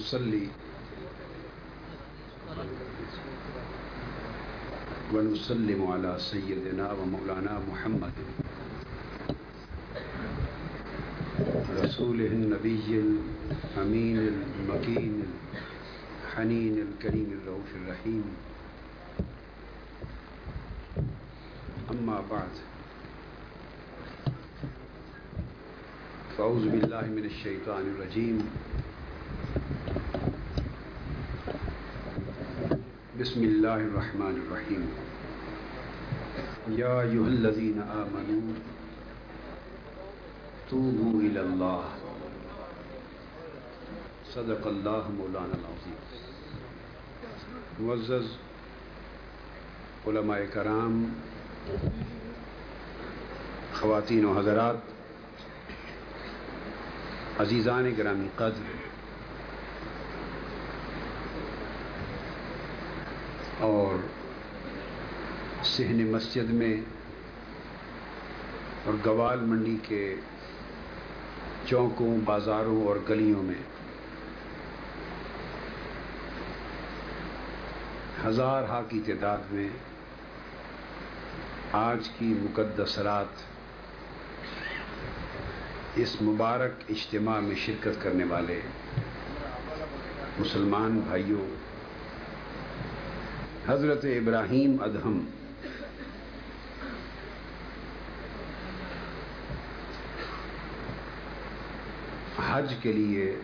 ونصلي ونسلم على سيدنا ومولانا محمد. رسوله النبي الأمين المكين الحنين الكريم الرؤوف الرحيم. أما بعد. فأعوذ بالله من الشيطان الرجيم. بسم الله الرحمن الرحيم يا أيها الذين آمنوا توبوا إلى الله صدق الله مولانا العظيم معزز علماء کرام، خواتین و حضرات، عزیزان گرامی قدر اور سہن مسجد میں اور گوال منڈی کے چوکوں، بازاروں اور گلیوں میں ہزار ہا کی تعداد میں آج کی مقدس رات اس مبارک اجتماع میں شرکت کرنے والے مسلمان بھائیوں حضرت ابراہیم ادہم۔ حج کے لیے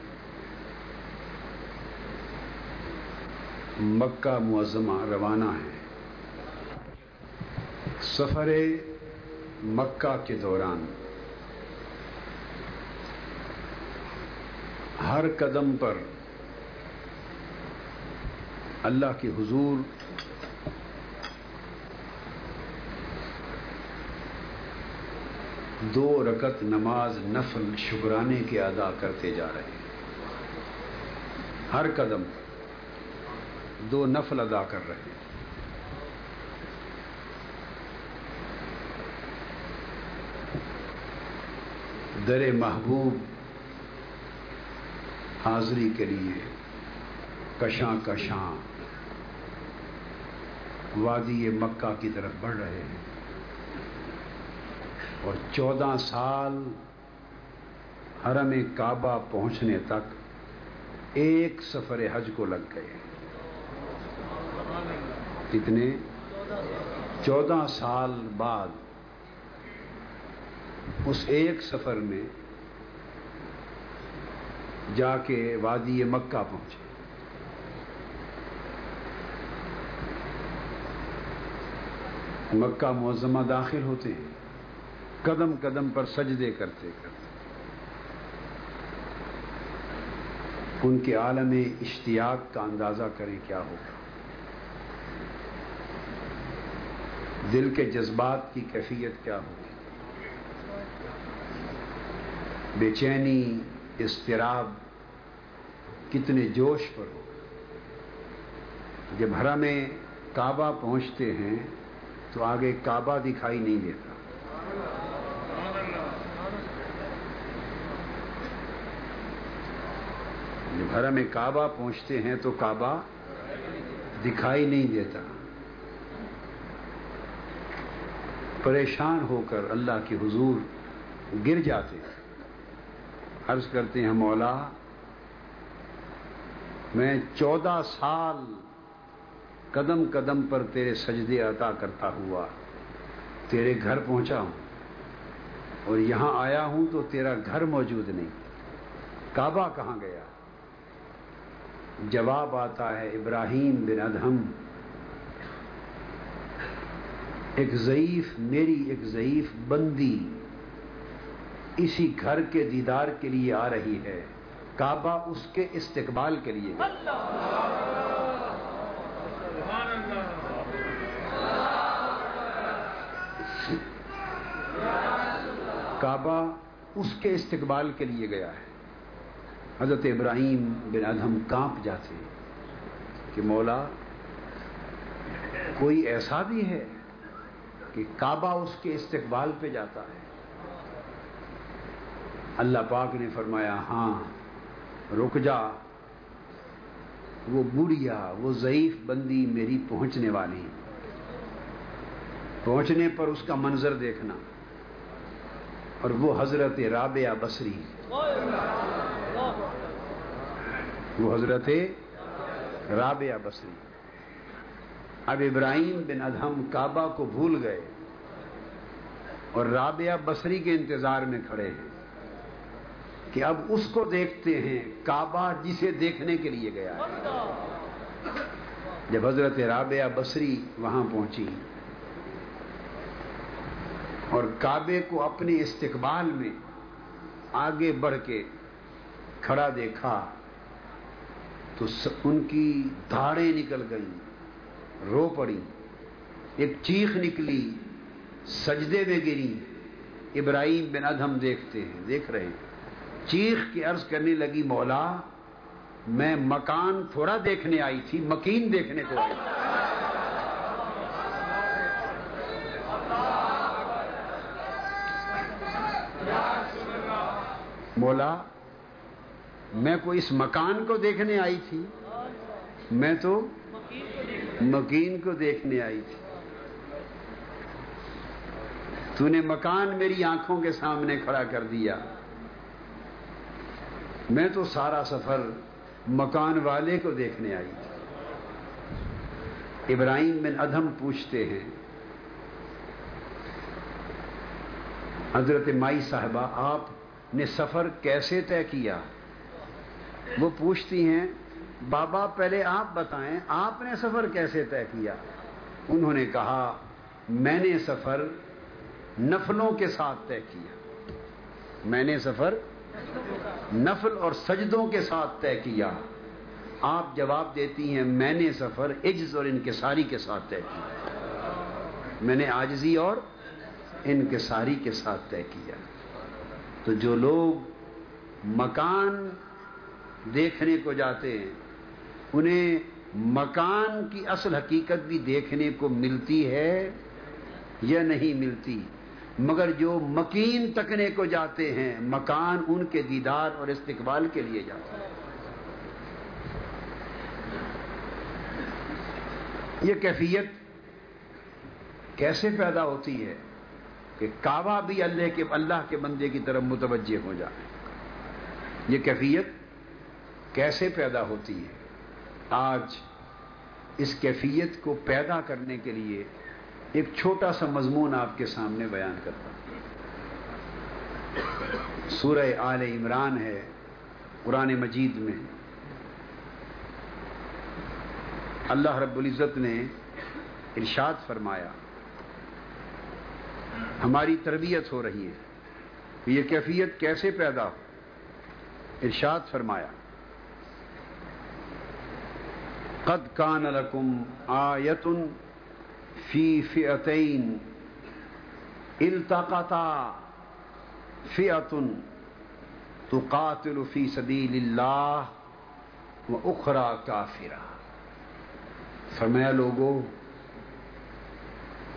مکہ معظمہ روانہ ہے۔ سفر مکہ کے دوران ہر قدم پر اللہ کے حضور دو رکت نماز نفل شکرانے کے ادا کرتے جا رہے ہیں۔ ہر قدم دو نفل ادا کر رہے ہیں۔ در محبوب حاضری کے لیے کشاں کشاں وادی مکہ کی طرف بڑھ رہے ہیں۔ اور چودہ سال حرم کعبہ پہنچنے تک ایک سفر حج کو لگ گئے۔ کتنے؟ چودہ سال بعد اس ایک سفر میں جا کے وادی مکہ پہنچے۔ مکہ معظمہ داخل ہوتے ہیں۔ قدم قدم پر سجدے کرتے کرتے۔ ان کے عالم اشتیاق کا اندازہ کریں کیا ہوگا۔ دل کے جذبات کی کیفیت کیا ہوگی۔ بے چینی، اضطراب، کتنے جوش پر۔ ہو جب حرم میں کعبہ پہنچتے ہیں تو آگے کعبہ دکھائی نہیں دیتا جب حرم کعبہ پہنچتے ہیں تو کعبہ دکھائی نہیں دیتا۔ پریشان ہو کر اللہ کے حضور گر جاتے۔ عرض کرتے ہیں، مولا، میں چودہ سال قدم قدم پر تیرے سجدے عطا کرتا ہوا تیرے گھر پہنچا ہوں اور یہاں آیا ہوں تو تیرا گھر موجود نہیں۔ کعبہ کہاں گیا؟ جواب آتا ہے ابراہیم بن ادہم۔ ایک ضعیف میری ایک ضعیف بندی اسی گھر کے دیدار کے لیے آ رہی ہے، کعبہ اس کے استقبال کے لیے۔ کعبہ اس کے استقبال کے لیے گیا ہے۔ حضرت ابراہیم بن ادہم کانپ جاتے کہ مولا، کوئی ایسا بھی ہے کہ کعبہ اس کے استقبال پہ جاتا ہے؟ اللہ پاک نے فرمایا ہاں رک جا، وہ بڑھیا، وہ ضعیف بندی میری پہنچنے والی پہنچنے پر اس کا منظر دیکھنا۔ اور وہ حضرت رابعہ بصری۔ وہ حضرت رابعہ بصری۔ اب ابراہیم بن ادہم کعبہ کو بھول گئے اور رابعہ بصری کے انتظار میں کھڑے ہیں کہ اب اس کو دیکھتے ہیں، کعبہ جسے دیکھنے کے لیے گیا جب حضرت رابعہ بصری وہاں پہنچی اور کعبے کو اپنے استقبال میں آگے بڑھ کے کھڑا دیکھا تو ان کی دھاڑیں نکل گئیں، رو پڑی ایک چیخ نکلی، سجدے میں گری ابراہیم بن ادہم دیکھتے ہیں، دیکھ رہے ہیں۔ چیخ کی عرض کرنے لگی، مولا، میں مکان تھوڑا دیکھنے آئی تھی، مکین دیکھنے کو آئی۔ تھی مولا میں کو اس مکان کو دیکھنے آئی تھی۔ میں تو مکین کو دیکھنے آئی تھی۔ تو نے مکان میری آنکھوں کے سامنے کھڑا کر دیا۔ میں تو سارا سفر مکان والے کو دیکھنے آئی تھی۔ ابراہیم بن ادھم پوچھتے ہیں۔ حضرت مائی صاحبہ، آپ نے سفر کیسے طے کیا؟ وہ پوچھتی ہیں، بابا پہلے آپ بتائیں، آپ نے سفر کیسے طے کیا؟ انہوں نے کہا، میں نے سفر نفلوں کے ساتھ طے کیا۔ میں نے سفر نفل اور سجدوں کے ساتھ طے کیا۔ آپ جواب دیتی ہیں، میں نے سفر عجز اور انکساری کے ساتھ طے کیا۔ میں نے آجزی اور انکساری کے ساتھ طے کیا۔ تو جو لوگ مکان دیکھنے کو جاتے ہیں، انہیں مکان کی اصل حقیقت بھی دیکھنے کو ملتی ہے یا نہیں ملتی؟ مگر جو مکین تکنے کو جاتے ہیں، مکان ان کے دیدار اور استقبال کے لیے جاتے ہیں۔ یہ کیفیت کیسے پیدا ہوتی ہے کہ کعبہ بھی اللہ کے اللہ کے بندے کی طرف متوجہ ہو جائے؟ یہ کیفیت کیسے پیدا ہوتی ہے؟ آج اس کیفیت کو پیدا کرنے کے لیے ایک چھوٹا سا مضمون آپ کے سامنے بیان کرتا ہوں۔ سورہ آل عمران ہے، قرآن مجید میں۔ اللہ رب العزت نے ارشاد فرمایا، ہماری تربیت ہو رہی ہے، یہ کیفیت کیسے پیدا ہو؟ ارشاد فرمایا قد کان لکم آیتن فی فئتین التقطا فئتن تقاتل فی سبیل اللہ و اخرا کافرہ فرمایا لوگو،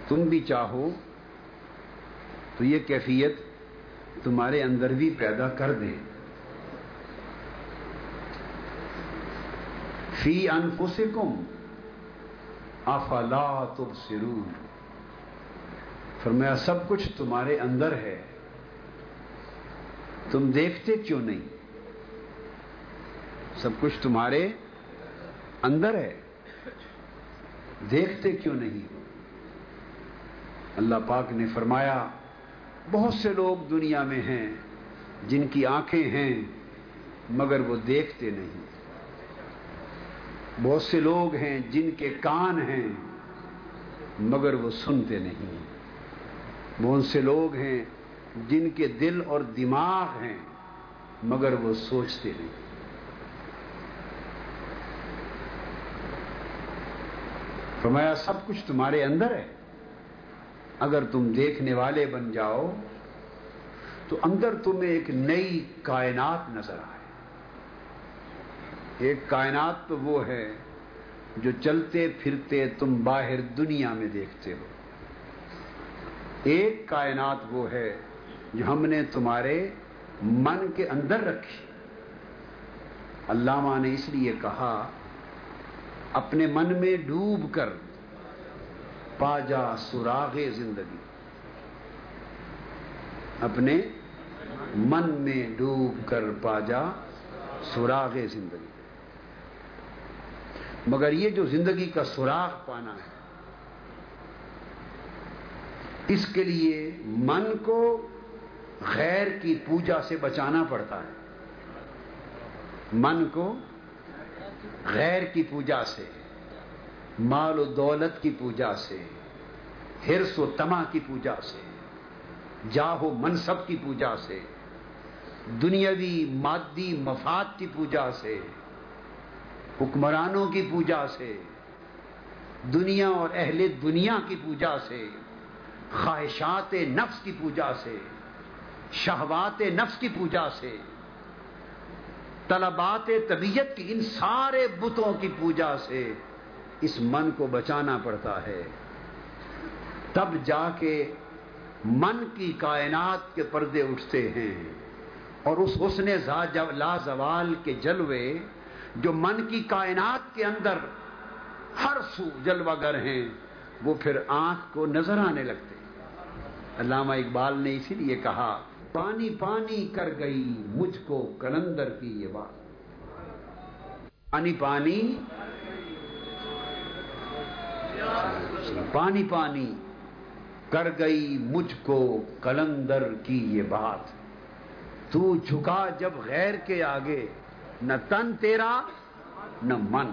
تم بھی چاہو تو یہ کیفیت تمہارے اندر بھی پیدا کر دیں۔ فی انفسکم افلا تبصرون فرمایا سب کچھ تمہارے اندر ہے تم دیکھتے کیوں نہیں سب کچھ تمہارے اندر ہے دیکھتے کیوں نہیں اللہ پاک نے فرمایا بہت سے لوگ دنیا میں ہیں جن کی آنکھیں ہیں مگر وہ دیکھتے نہیں بہت سے لوگ ہیں جن کے کان ہیں، مگر وہ سنتے نہیں۔ بہت سے لوگ ہیں جن کے دل اور دماغ ہیں، مگر وہ سوچتے نہیں۔ فرمایا، سب کچھ تمہارے اندر ہے۔ اگر تم دیکھنے والے بن جاؤ، تو اندر تمہیں ایک نئی کائنات نظر آئے۔ ایک کائنات تو وہ ہے جو چلتے پھرتے تم باہر دنیا میں دیکھتے ہو۔ ایک کائنات وہ ہے جو ہم نے تمہارے من کے اندر رکھی۔ علامہ نے اس لیے کہا، اپنے من میں ڈوب کر پا جا سراغ زندگی۔ اپنے من میں ڈوب کر پا جا سراغ زندگی۔ مگر یہ جو زندگی کا سراغ پانا ہے، اس کے لیے من کو غیر کی پوجا سے بچانا پڑتا ہے۔ من کو غیر کی پوجا سے، مال و دولت کی پوجا سے ہرس و تما کی پوجا سے جاہو منصب کی پوجا سے، دنیاوی مادی مفاد کی پوجا سے حکمرانوں کی پوجا سے، دنیا اور اہل دنیا کی پوجا سے، خواہشات نفس کی پوجا سے، شہوات نفس کی پوجا سے، طلبات طبیعت کی ان سارے بتوں کی پوجا سے اس من کو بچانا پڑتا ہے۔ تب جا کے من کی کائنات کے پردے اٹھتے ہیں اور اس حسن لازوال کے جلوے جو من کی کائنات کے اندر ہر سو جلوہ گر ہیں، وہ پھر آنکھ کو نظر آنے لگتے علامہ اقبال نے اسی لیے کہا، پانی پانی کر گئی مجھ کو کلندر کی یہ بات۔ پانی پانی۔ پانی پانی کر گئی مجھ کو کلندر کی یہ بات۔ تو جھکا جب غیر کے آگے نہ تن تیرا، نہ من۔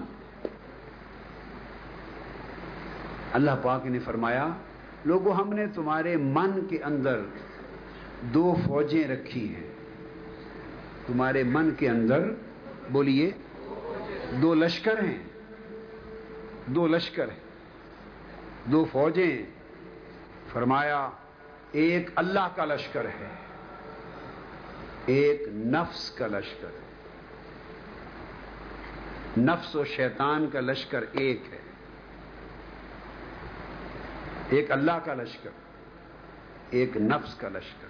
اللہ پاک نے فرمایا لوگوں ہم نے تمہارے من کے اندر دو فوجیں رکھی ہیں۔ تمہارے من کے اندر، بولیے، دو لشکر ہیں۔ دو لشکر ہیں۔ دو فوجیں فرمایا، ایک اللہ کا لشکر ہے۔ ایک نفس کا لشکر ہے۔ نفس و شیطان کا لشکر ایک ہے۔ ایک اللہ کا لشکر، ایک نفس کا لشکر۔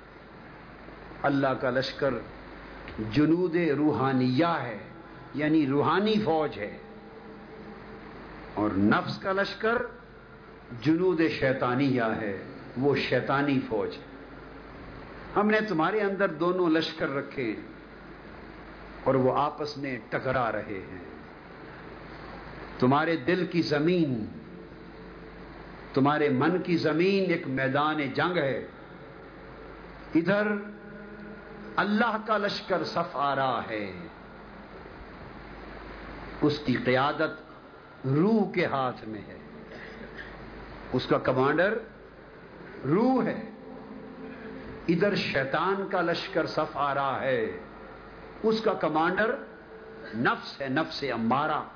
اللہ کا لشکر جنود روحانیہ ہے یعنی روحانی فوج ہے۔ اور نفس کا لشکر جنود شیطانیہ ہے، وہ شیطانی فوج ہے۔ ہم نے تمہارے اندر دونوں لشکر رکھے ہیں اور وہ آپس میں ٹکرا رہے ہیں۔ تمہارے دل کی زمین، تمہارے من کی زمین ایک میدان جنگ ہے۔ ادھر اللہ کا لشکر صف آ رہا ہے۔ اس کی قیادت روح کے ہاتھ میں ہے۔ اس کا کمانڈر روح ہے۔ ادھر شیطان کا لشکر صف آ رہا ہے۔ اس کا کمانڈر نفس ہے، نفس امبارہ۔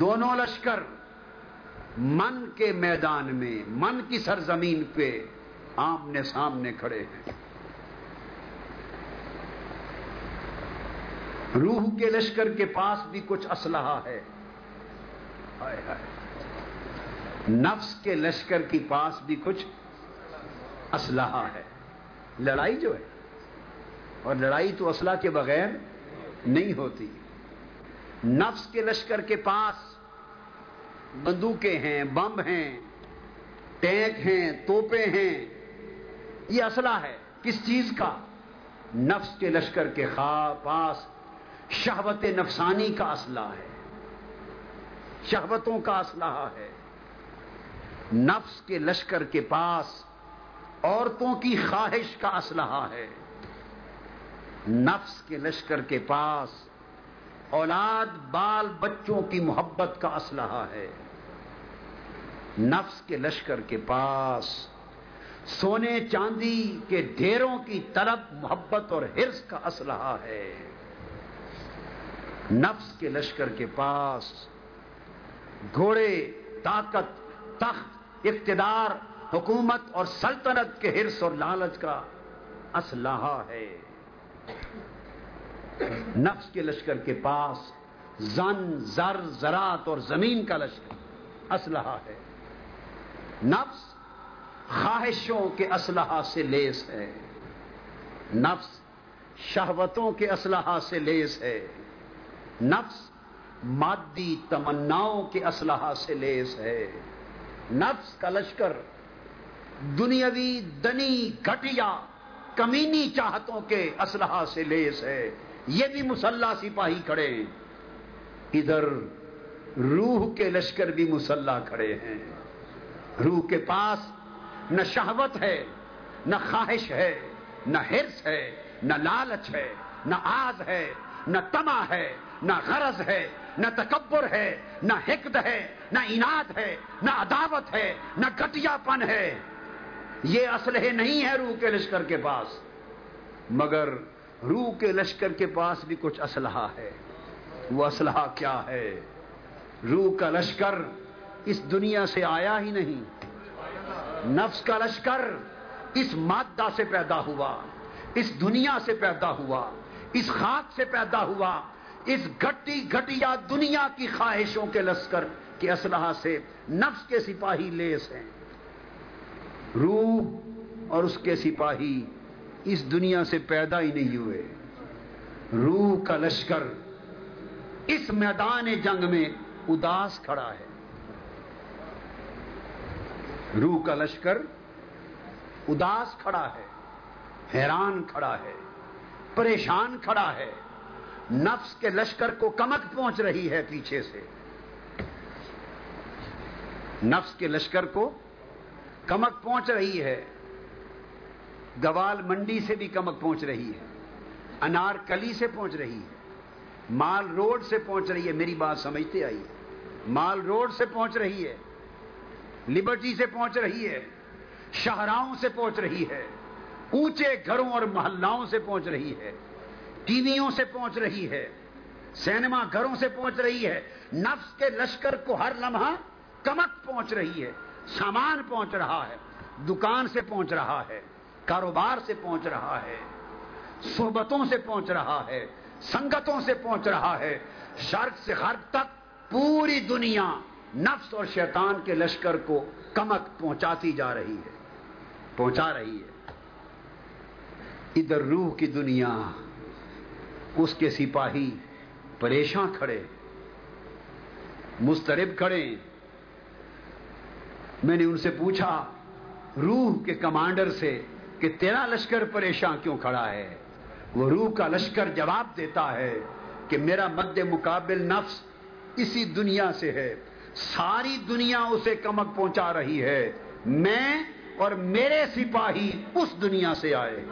دونوں لشکر من کے میدان میں، من کی سرزمین پہ آمنے سامنے کھڑے ہیں۔ روح کے لشکر کے پاس بھی کچھ اسلحہ ہے۔ نفس کے لشکر کے پاس بھی کچھ اسلحہ ہے۔ لڑائی جو ہے، اور لڑائی تو اسلحہ کے بغیر نہیں ہوتی۔ نفس کے لشکر کے پاس بندوقیں ہیں بم ہیں، ٹینک ہیں، توپے ہیں۔ یہ اسلحہ ہے۔ کس چیز کا؟ نفس کے لشکر کے پاس شہوت نفسانی کا اسلحہ ہے۔ شہوتوں کا اسلحہ ہے۔ نفس کے لشکر کے پاس عورتوں کی خواہش کا اسلحہ ہے۔ نفس کے لشکر کے پاس اولاد بال بچوں کی محبت کا اسلحہ ہے۔ نفس کے لشکر کے پاس، سونے چاندی کے ڈھیروں کی طلب محبت اور ہرس کا اسلحہ ہے۔ نفس کے لشکر کے پاس گھوڑے، طاقت، تخت، اقتدار، حکومت اور سلطنت کے ہرس اور لالچ کا اسلحہ ہے۔ نفس کے لشکر کے پاس زن، زر، زراعت اور زمین کا لشکر اسلحہ ہے۔ نفس خواہشوں کے اسلحہ سے لیس ہے۔ نفس شہوتوں کے اسلحہ سے لیس ہے۔ نفس مادی تمناؤں کے اسلحہ سے لیس ہے۔ نفس کا لشکر دنیاوی دنی گھٹیا کمینی چاہتوں کے اسلحہ سے لیس ہے۔ یہ بھی مسلح سپاہی کھڑے ادھر روح کے لشکر بھی مسلح کھڑے ہیں روح کے پاس نہ شہوت ہے نہ خواہش ہے نہ ہرس ہے نہ لالچ ہے نہ آز ہے نہ تما ہے نہ غرض ہے نہ تکبر ہے نہ حقد ہے نہ اناد ہے نہ عداوت ہے نہ گٹیا پن ہے یہ اسلحے نہیں ہے روح کے لشکر کے پاس مگر روح کے لشکر کے پاس بھی کچھ اسلحہ ہے۔ وہ اسلحہ کیا ہے؟ روح کا لشکر اس دنیا سے آیا ہی نہیں۔ نفس کا لشکر اس مادہ سے پیدا ہوا، اس دنیا سے پیدا ہوا، اس خاک سے پیدا ہوا، اس گھٹی گھٹیا دنیا کی خواہشوں کے لشکر کے اسلحہ سے نفس کے سپاہی لیس ہیں۔ روح اور اس کے سپاہی اس دنیا سے پیدا ہی نہیں ہوئے۔ روح کا لشکر اس میدان جنگ میں اداس کھڑا ہے۔ روح کا لشکر اداس کھڑا ہے، حیران کھڑا ہے، پریشان کھڑا ہے۔ نفس کے لشکر کو کمک پہنچ رہی ہے پیچھے سے۔ نفس کے لشکر کو کمک پہنچ رہی ہے۔ گوال منڈی سے بھی کمک پہنچ رہی ہے انار کلی سے پہنچ رہی ہے مال روڈ سے پہنچ رہی ہے میری بات سمجھتے آئی مال روڈ سے پہنچ رہی ہے لبرٹی سے پہنچ رہی ہے شہراؤں سے پہنچ رہی ہے اونچے گھروں اور محلاؤں سے پہنچ رہی ہے ٹی ویوں سے پہنچ رہی ہے سینما گھروں سے پہنچ رہی ہے نفس کے لشکر کو ہر لمحہ کمک پہنچ رہی ہے سامان پہنچ رہا ہے دکان سے پہنچ رہا ہے کاروبار سے پہنچ رہا ہے، صحبتوں سے پہنچ رہا ہے، سنگتوں سے پہنچ رہا ہے۔ شرک سے غرب تک پوری دنیا نفس اور شیطان کے لشکر کو کمک پہنچاتی جا رہی ہے، پہنچا رہی ہے۔ ادھر روح کی دنیا، اس کے سپاہی پریشان کھڑے مسترب کھڑے۔ میں نے ان سے پوچھا، روح کے کمانڈر سے کہ تیرا لشکر پریشان کیوں کھڑا ہے؟ وہ روح کا لشکر جواب دیتا ہے کہ میرا مد مقابل نفس اسی دنیا سے ہے۔ ساری دنیا اسے کمک پہنچا رہی ہے۔ میں اور میرے سپاہی اس دنیا سے آئے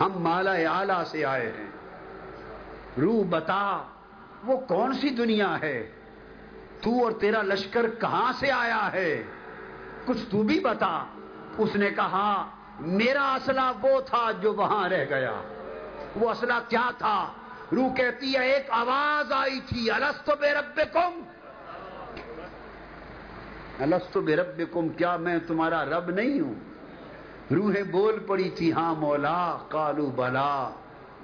ہم مالا آلہ سے آئے ہیں۔ روح بتا، وہ کون سی دنیا ہے؟ تو اور تیرا لشکر کہاں سے آیا ہے؟ کچھ تو بھی بتا۔ اس نے کہا میرا اصلہ وہ تھا جو وہاں رہ گیا۔ وہ اصلہ کیا تھا؟ روح کہتی ہے، ایک آواز آئی تھی السط بے رب کم السط بے رب کم کیا میں تمہارا رب نہیں ہوں؟ روحیں بول پڑی تھی ہاں مولا کالو بلا،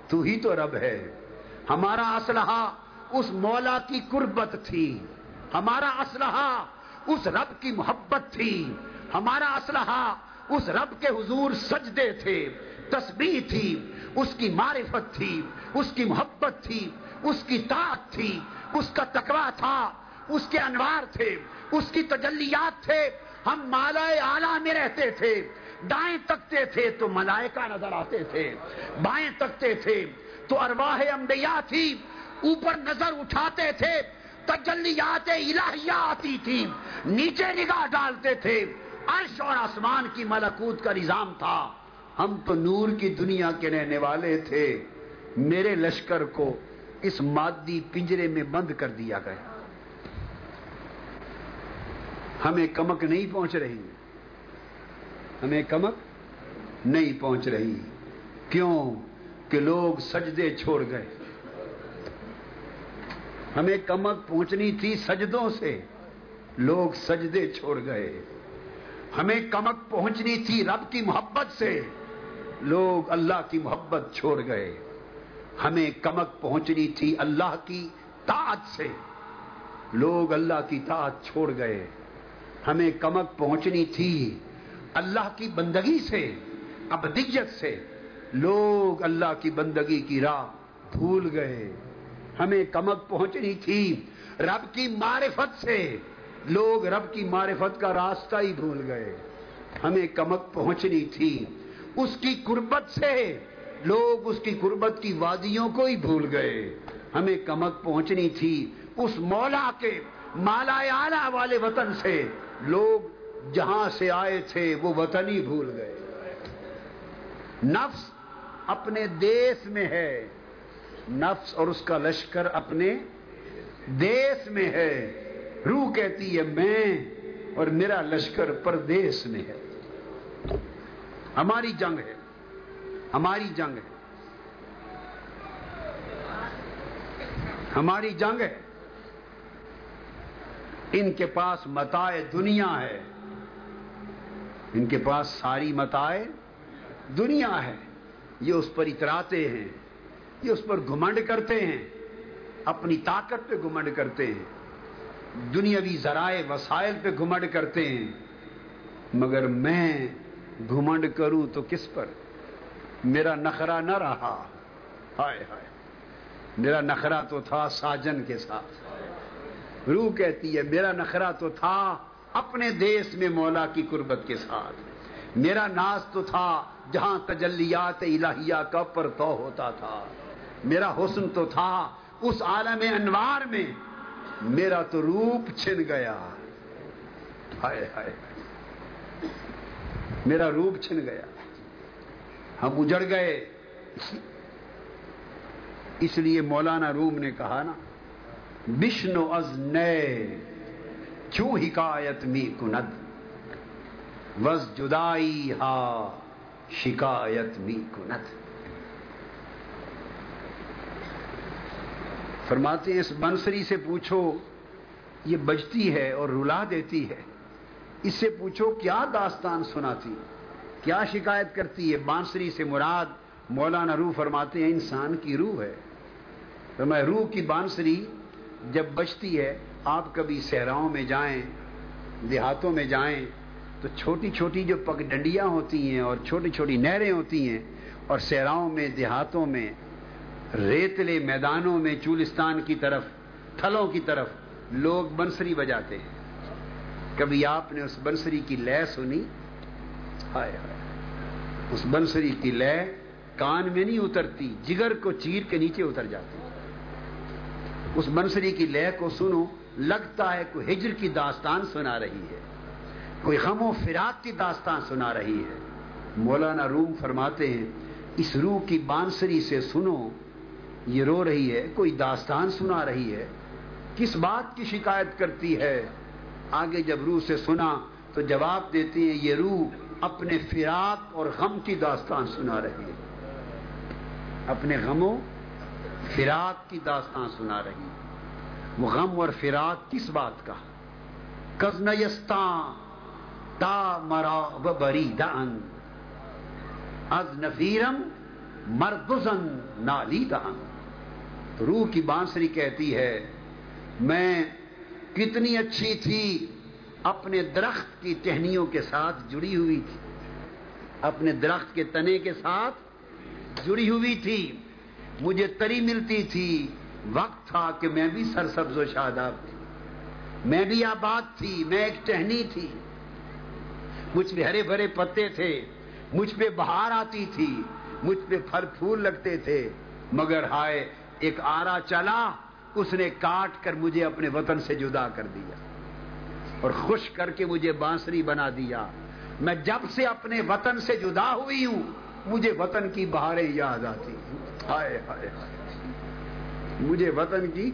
تو ہی تو رب ہے۔ ہمارا اسلحہ اس مولا کی قربت تھی۔ ہمارا اسلحہ اس رب کی محبت تھی۔ ہمارا اسلحہ اس رب کے حضور سجدے تھے، تسبیح تھی، اس کی معرفت تھی، اس کی محبت تھی، اس کی طاقت تھی، اس کا تقوی تھا، اس کے انوار تھے، اس کی تجلیات تھے۔ ہم مالا آلہ میں رہتے تھے، دائیں تکتے تھے تو ملائکہ نظر آتے تھے، بائیں تکتے تھے تو ارواح انبیاء تھی، اوپر نظر اٹھاتے تھے، تجلیات الہیہ آتی تھی، نیچے نگاہ ڈالتے تھے۔ عرش اور آسمان کی ملکوت کا نظام تھا۔ ہم تو نور کی دنیا کے رہنے والے تھے۔ میرے لشکر کو اس مادی پنجرے میں بند کر دیا گیا۔ ہمیں کمک نہیں پہنچ رہی۔ ہمیں کمک نہیں پہنچ رہی۔ کیوں؟ کہ لوگ سجدے چھوڑ گئے۔ ہمیں کمک پہنچنی تھی سجدوں سے۔ لوگ سجدے چھوڑ گئے۔ ہمیں کمک پہنچنی تھی رب کی محبت سے۔ لوگ اللہ کی محبت چھوڑ گئے۔ ہمیں کمک پہنچنی تھی اللہ کی طاعت سے۔ لوگ اللہ کی طاعت چھوڑ گئے۔ ہمیں کمک پہنچنی تھی اللہ کی بندگی سے، ابدیت سے۔ لوگ اللہ کی بندگی کی راہ بھول گئے۔ ہمیں کمک پہنچنی تھی رب کی معرفت سے۔ لوگ رب کی معرفت کا راستہ ہی بھول گئے۔ ہمیں کمک پہنچنی تھی۔ اس کی قربت سے لوگ اس کی قربت کی وادیوں کو ہی بھول گئے۔ ہمیں کمک پہنچنی تھی۔ اس مولا کے مالا آلہ والے وطن سے لوگ جہاں سے آئے تھے، وہ وطن ہی بھول گئے۔ نفس اپنے دیس میں ہے۔ نفس اور اس کا لشکر اپنے دیس میں ہے۔ روح کہتی ہے، میں اور میرا لشکر پردیس میں ہے. ہماری جنگ ہے، ہماری جنگ ہے۔ ہماری جنگ ہے۔ ان کے پاس متائے دنیا ہے۔ ان کے پاس ساری متائے دنیا ہے۔ یہ اس پر اتراتے ہیں، یہ اس پر گھمنڈ کرتے ہیں، اپنی طاقت پہ گھمنڈ کرتے ہیں۔ دنیاوی ذرائع وسائل پہ گھمنڈ کرتے ہیں، مگر میں گھمنڈ کروں تو کس پر؟ میرا نخرا نہ رہا۔ ہائے ہائے۔ میرا نخرا تو تھا ساجن کے ساتھ۔ روح کہتی ہے، میرا نخرا تو تھا اپنے دیس میں مولا کی قربت کے ساتھ۔ میرا ناز تو تھا جہاں تجلیات الہیہ کا پرتو ہوتا تھا۔ میرا حسن تو تھا اس عالم انوار میں میرا تو روپ چھن گیا۔ ہائے ہائے میرا روپ چھن گیا۔ ہم اجڑ گئے۔ اس لیے مولانا روم نے کہا نا بشنو از نئے کیوں حکایت می کند؟ وز جدائی ہا، شکایت می کند۔ فرماتے ہیں، اس بنسری سے پوچھو، یہ بجتی ہے اور رلا دیتی ہے۔ اس سے پوچھو، کیا داستان سناتی؟ کیا شکایت کرتی ہے؟ بانسری سے مراد مولانا روح فرماتے ہیں، انسان کی روح ہے۔ تو میں روح کی بانسری جب بچتی ہے، آپ کبھی صحراؤں میں جائیں، دیہاتوں میں جائیں، تو چھوٹی چھوٹی جو پگ ڈنڈیاں ہوتی ہیں اور چھوٹی چھوٹی نہریں ہوتی ہیں اور صحراؤں میں، دیہاتوں میں ریتلے میدانوں میں چولستان کی طرف، تھلوں کی طرف لوگ بنسری بجاتے ہیں۔ کبھی آپ نے اس بنسری کی لے سنی؟ ہائے ہائے۔ اس بنسری کی لے کان میں نہیں اترتی، جگر کو چیر کے نیچے اتر جاتی۔ اس بنسری کی لے کو سنو، لگتا ہے کوئی ہجر کی داستان سنا رہی ہے۔ کوئی غم و فراق کی داستان سنا رہی ہے۔ مولانا روم فرماتے ہیں، اس روح کی بانسری سے سنو یہ رو رہی ہے، کوئی داستان سنا رہی ہے، کس بات کی شکایت کرتی ہے؟ آگے جب روح سے سنا تو جواب دیتی ہیں، یہ روح اپنے فراق اور غم کی داستان سنا رہی ہے۔ اپنے غموں، فراق کی داستان سنا رہی وہ غم اور فراق کس بات کا؟ کزن تا مرا بری دان از نفیرم مردزن نالی دان روح کی بانسری کہتی ہے، میں کتنی اچھی تھی، اپنے درخت کی ٹہنیوں کے ساتھ جڑی ہوئی تھی۔ اپنے درخت کے تنے کے ساتھ جڑی ہوئی تھی۔ مجھے تری ملتی تھی۔ وقت تھا کہ میں بھی سرسبز و شاداب تھی۔ میں بھی آباد تھی، میں ایک ٹہنی تھی۔ مجھ پہ ہرے بھرے پتے تھے، مجھ پہ بہار آتی تھی، مجھ پہ پھل پھول لگتے تھے۔ مگر ہائے ایک آرا چلا، اس نے کاٹ کر مجھے اپنے وطن سے جدا کر دیا اور خوش کر کے مجھے بانسری بنا دیا۔ میں جب سے اپنے وطن سے جدا ہوئی ہوں، مجھے وطن کی بہاریں یاد آتی ہائے ہائے ہائے۔ مجھے وطن کی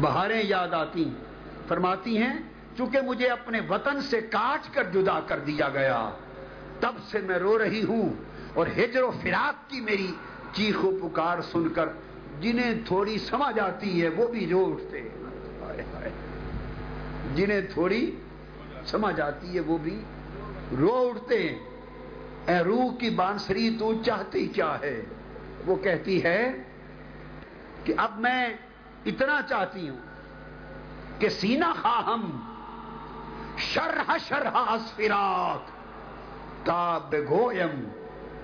بہاریں یاد آتی فرماتی ہیں، چونکہ مجھے اپنے وطن سے کاٹ کر جدا کر دیا گیا، تب سے میں رو رہی ہوں۔ اور ہجر و فراق کی میری چیخ و پکار سن کر جنہیں تھوڑی سمجھ آتی ہے، وہ بھی رو اٹھتے جنہیں تھوڑی سمجھ آتی ہے، وہ بھی رو اٹھتے اے روح کی بانسری، تو چاہتی کیا ہے؟ وہ کہتی ہے کہ اب میں اتنا چاہتی ہوں کہ سینہ خواہم شرح شرح اسفراق تا بگویم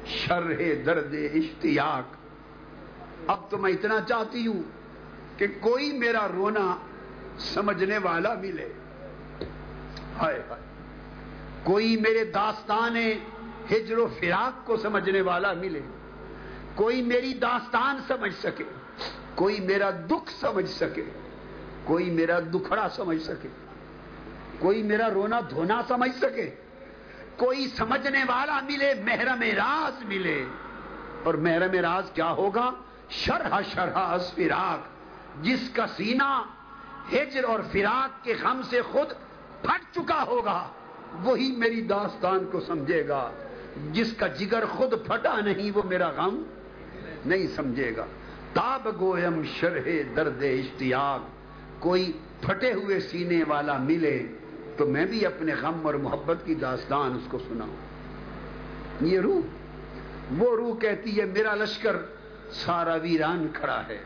شرح درد اشتیاق۔ اب تو میں اتنا چاہتی ہوں کہ کوئی میرا رونا سمجھنے والا ملے۔ ہائے ہائے۔ کوئی میرے داستان ہجر و فراق کو سمجھنے والا ملے۔ کوئی میری داستان سمجھ سکے۔ کوئی میرا دکھ سمجھ سکے۔ کوئی میرا دکھڑا سمجھ سکے۔ کوئی میرا رونا دھونا سمجھ سکے۔ کوئی سمجھنے والا ملے، محرم راز ملے۔ اور محرم راز کیا ہوگا؟ شرح شرح فراق جس کا سینہ ہجر اور فراق کے غم سے خود پھٹ چکا ہوگا، وہی میری داستان کو سمجھے گا۔ جس کا جگر خود پھٹا نہیں، وہ میرا غم نہیں سمجھے گا۔ تاب گویم شرح درد اشتیاق، کوئی پھٹے ہوئے سینے والا ملے تو میں بھی اپنے غم اور محبت کی داستان اس کو سناؤں۔ یہ روح، وہ روح کہتی ہے، میرا لشکر سارا ویران کھڑا ہے۔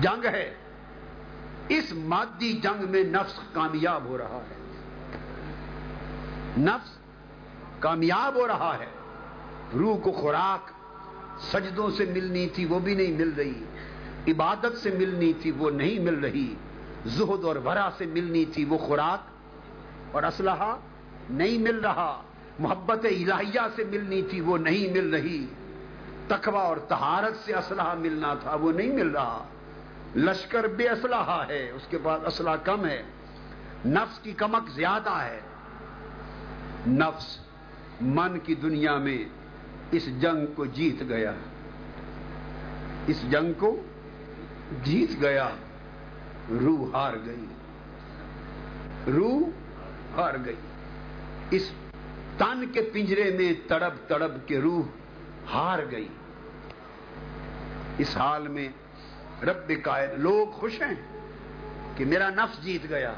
جنگ ہے۔ اس مادی جنگ میں نفس کامیاب ہو رہا ہے۔ نفس کامیاب ہو رہا ہے۔ روح کو خوراک، سجدوں سے ملنی تھی وہ بھی نہیں مل رہی۔ عبادت سے ملنی تھی وہ نہیں مل رہی۔ زہد اور ورا سے ملنی تھی وہ خوراک۔ اور اسلحہ نہیں مل رہا۔ محبت الہیہ سے ملنی تھی وہ نہیں مل رہی۔ تقوی اور تہارت سے اسلحہ ملنا تھا، وہ نہیں مل رہا۔ لشکر بے اسلحہ ہے، اس کے بعد اسلحہ کم ہے۔ نفس کی کمک زیادہ ہے۔ نفس من کی دنیا میں اس جنگ کو جیت گیا۔ اس جنگ کو جیت گیا۔ روح ہار گئی۔ روح ہار گئی۔ اس تن کے پنجرے میں تڑپ تڑپ کے روح ہار گئی۔ اس حال میں رب قائد لوگ خوش ہیں کہ میرا نفس جیت گیا۔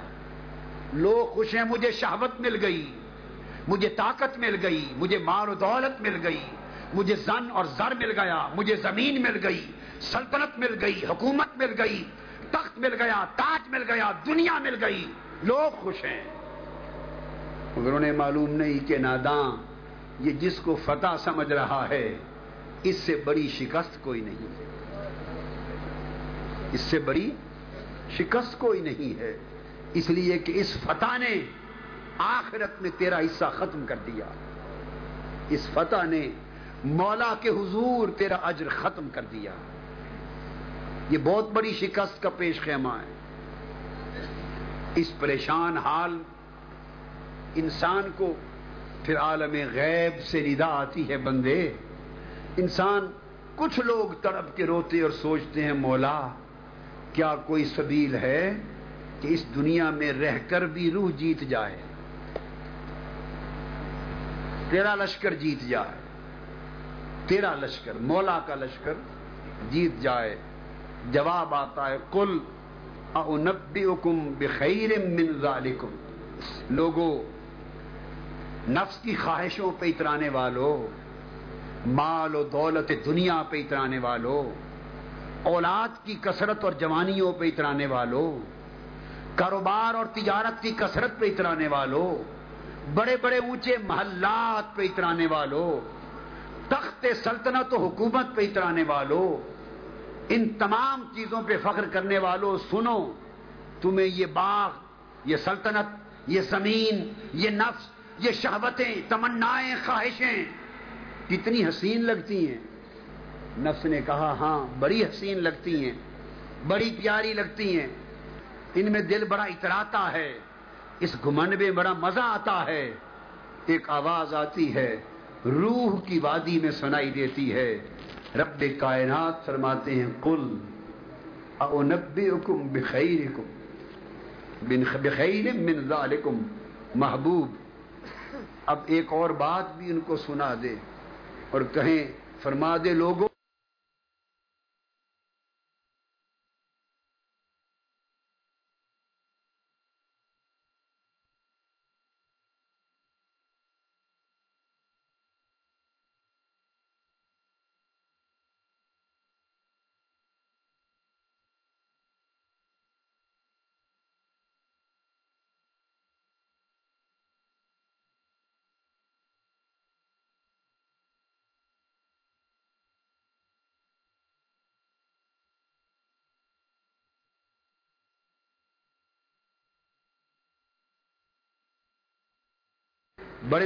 لوگ خوش ہیں، مجھے شہوت مل گئی، مجھے طاقت مل گئی، مجھے مال و دولت مل گئی، مجھے زن اور زر مل گیا، مجھے زمین مل گئی، سلطنت مل گئی، حکومت مل گئی، تخت مل گیا، تاج مل گیا، دنیا مل گئی۔ لوگ خوش ہیں۔ مگر انہیں معلوم نہیں کہ ناداں یہ جس کو فتح سمجھ رہا ہے، اس سے بڑی شکست کوئی نہیں ہے۔ اس سے بڑی شکست کوئی نہیں ہے۔ اس لیے کہ اس فتح نے آخرت میں تیرا حصہ ختم کر دیا۔ اس فتح نے مولا کے حضور تیرا اجر ختم کر دیا۔ یہ بہت بڑی شکست کا پیش خیمہ ہے۔ اس پریشان حال انسان کو پھر عالم غیب سے ندا آتی ہے بندے۔ انسان کچھ لوگ تڑپ کے روتے اور سوچتے ہیں، مولا، کیا کوئی سبیل ہے کہ اس دنیا میں رہ کر بھی روح جیت جائے؟ تیرا لشکر جیت جائے۔ تیرا لشکر، مولا کا لشکر جیت جائے۔ جواب آتا ہے کل اونبی حکم بخیر ذالکم۔ لوگوں نفس کی خواہشوں پہ اترانے والوں مال و دولت دنیا پہ اترانے والوں اولاد کی کثرت اور جوانیوں پہ اترانے والوں کاروبار اور تجارت کی کثرت پہ اترانے والوں بڑے بڑے اونچے محلات پہ اترانے والوں تخت سلطنت و حکومت پہ اترانے والوں ان تمام چیزوں پہ فخر کرنے والوں سنو، تمہیں یہ باغ، یہ سلطنت، یہ زمین، یہ نفس یہ شہوتیں، تمنائیں، خواہشیں کتنی حسین لگتی ہیں۔ نفس نے کہا ہاں بڑی حسین لگتی ہیں، بڑی پیاری لگتی ہیں۔ ان میں دل بڑا اتراتا ہے، اس گھمنڈ میں بڑا مزہ آتا ہے۔ ایک آواز آتی ہے، روح کی وادی میں سنائی دیتی ہے۔ رب کائنات فرماتے ہیں کل او نبے حکم بخیر بخیر من ذالکم، محبوب۔ اب ایک اور بات بھی ان کو سنا دے اور کہیں فرما دے لوگوں بڑے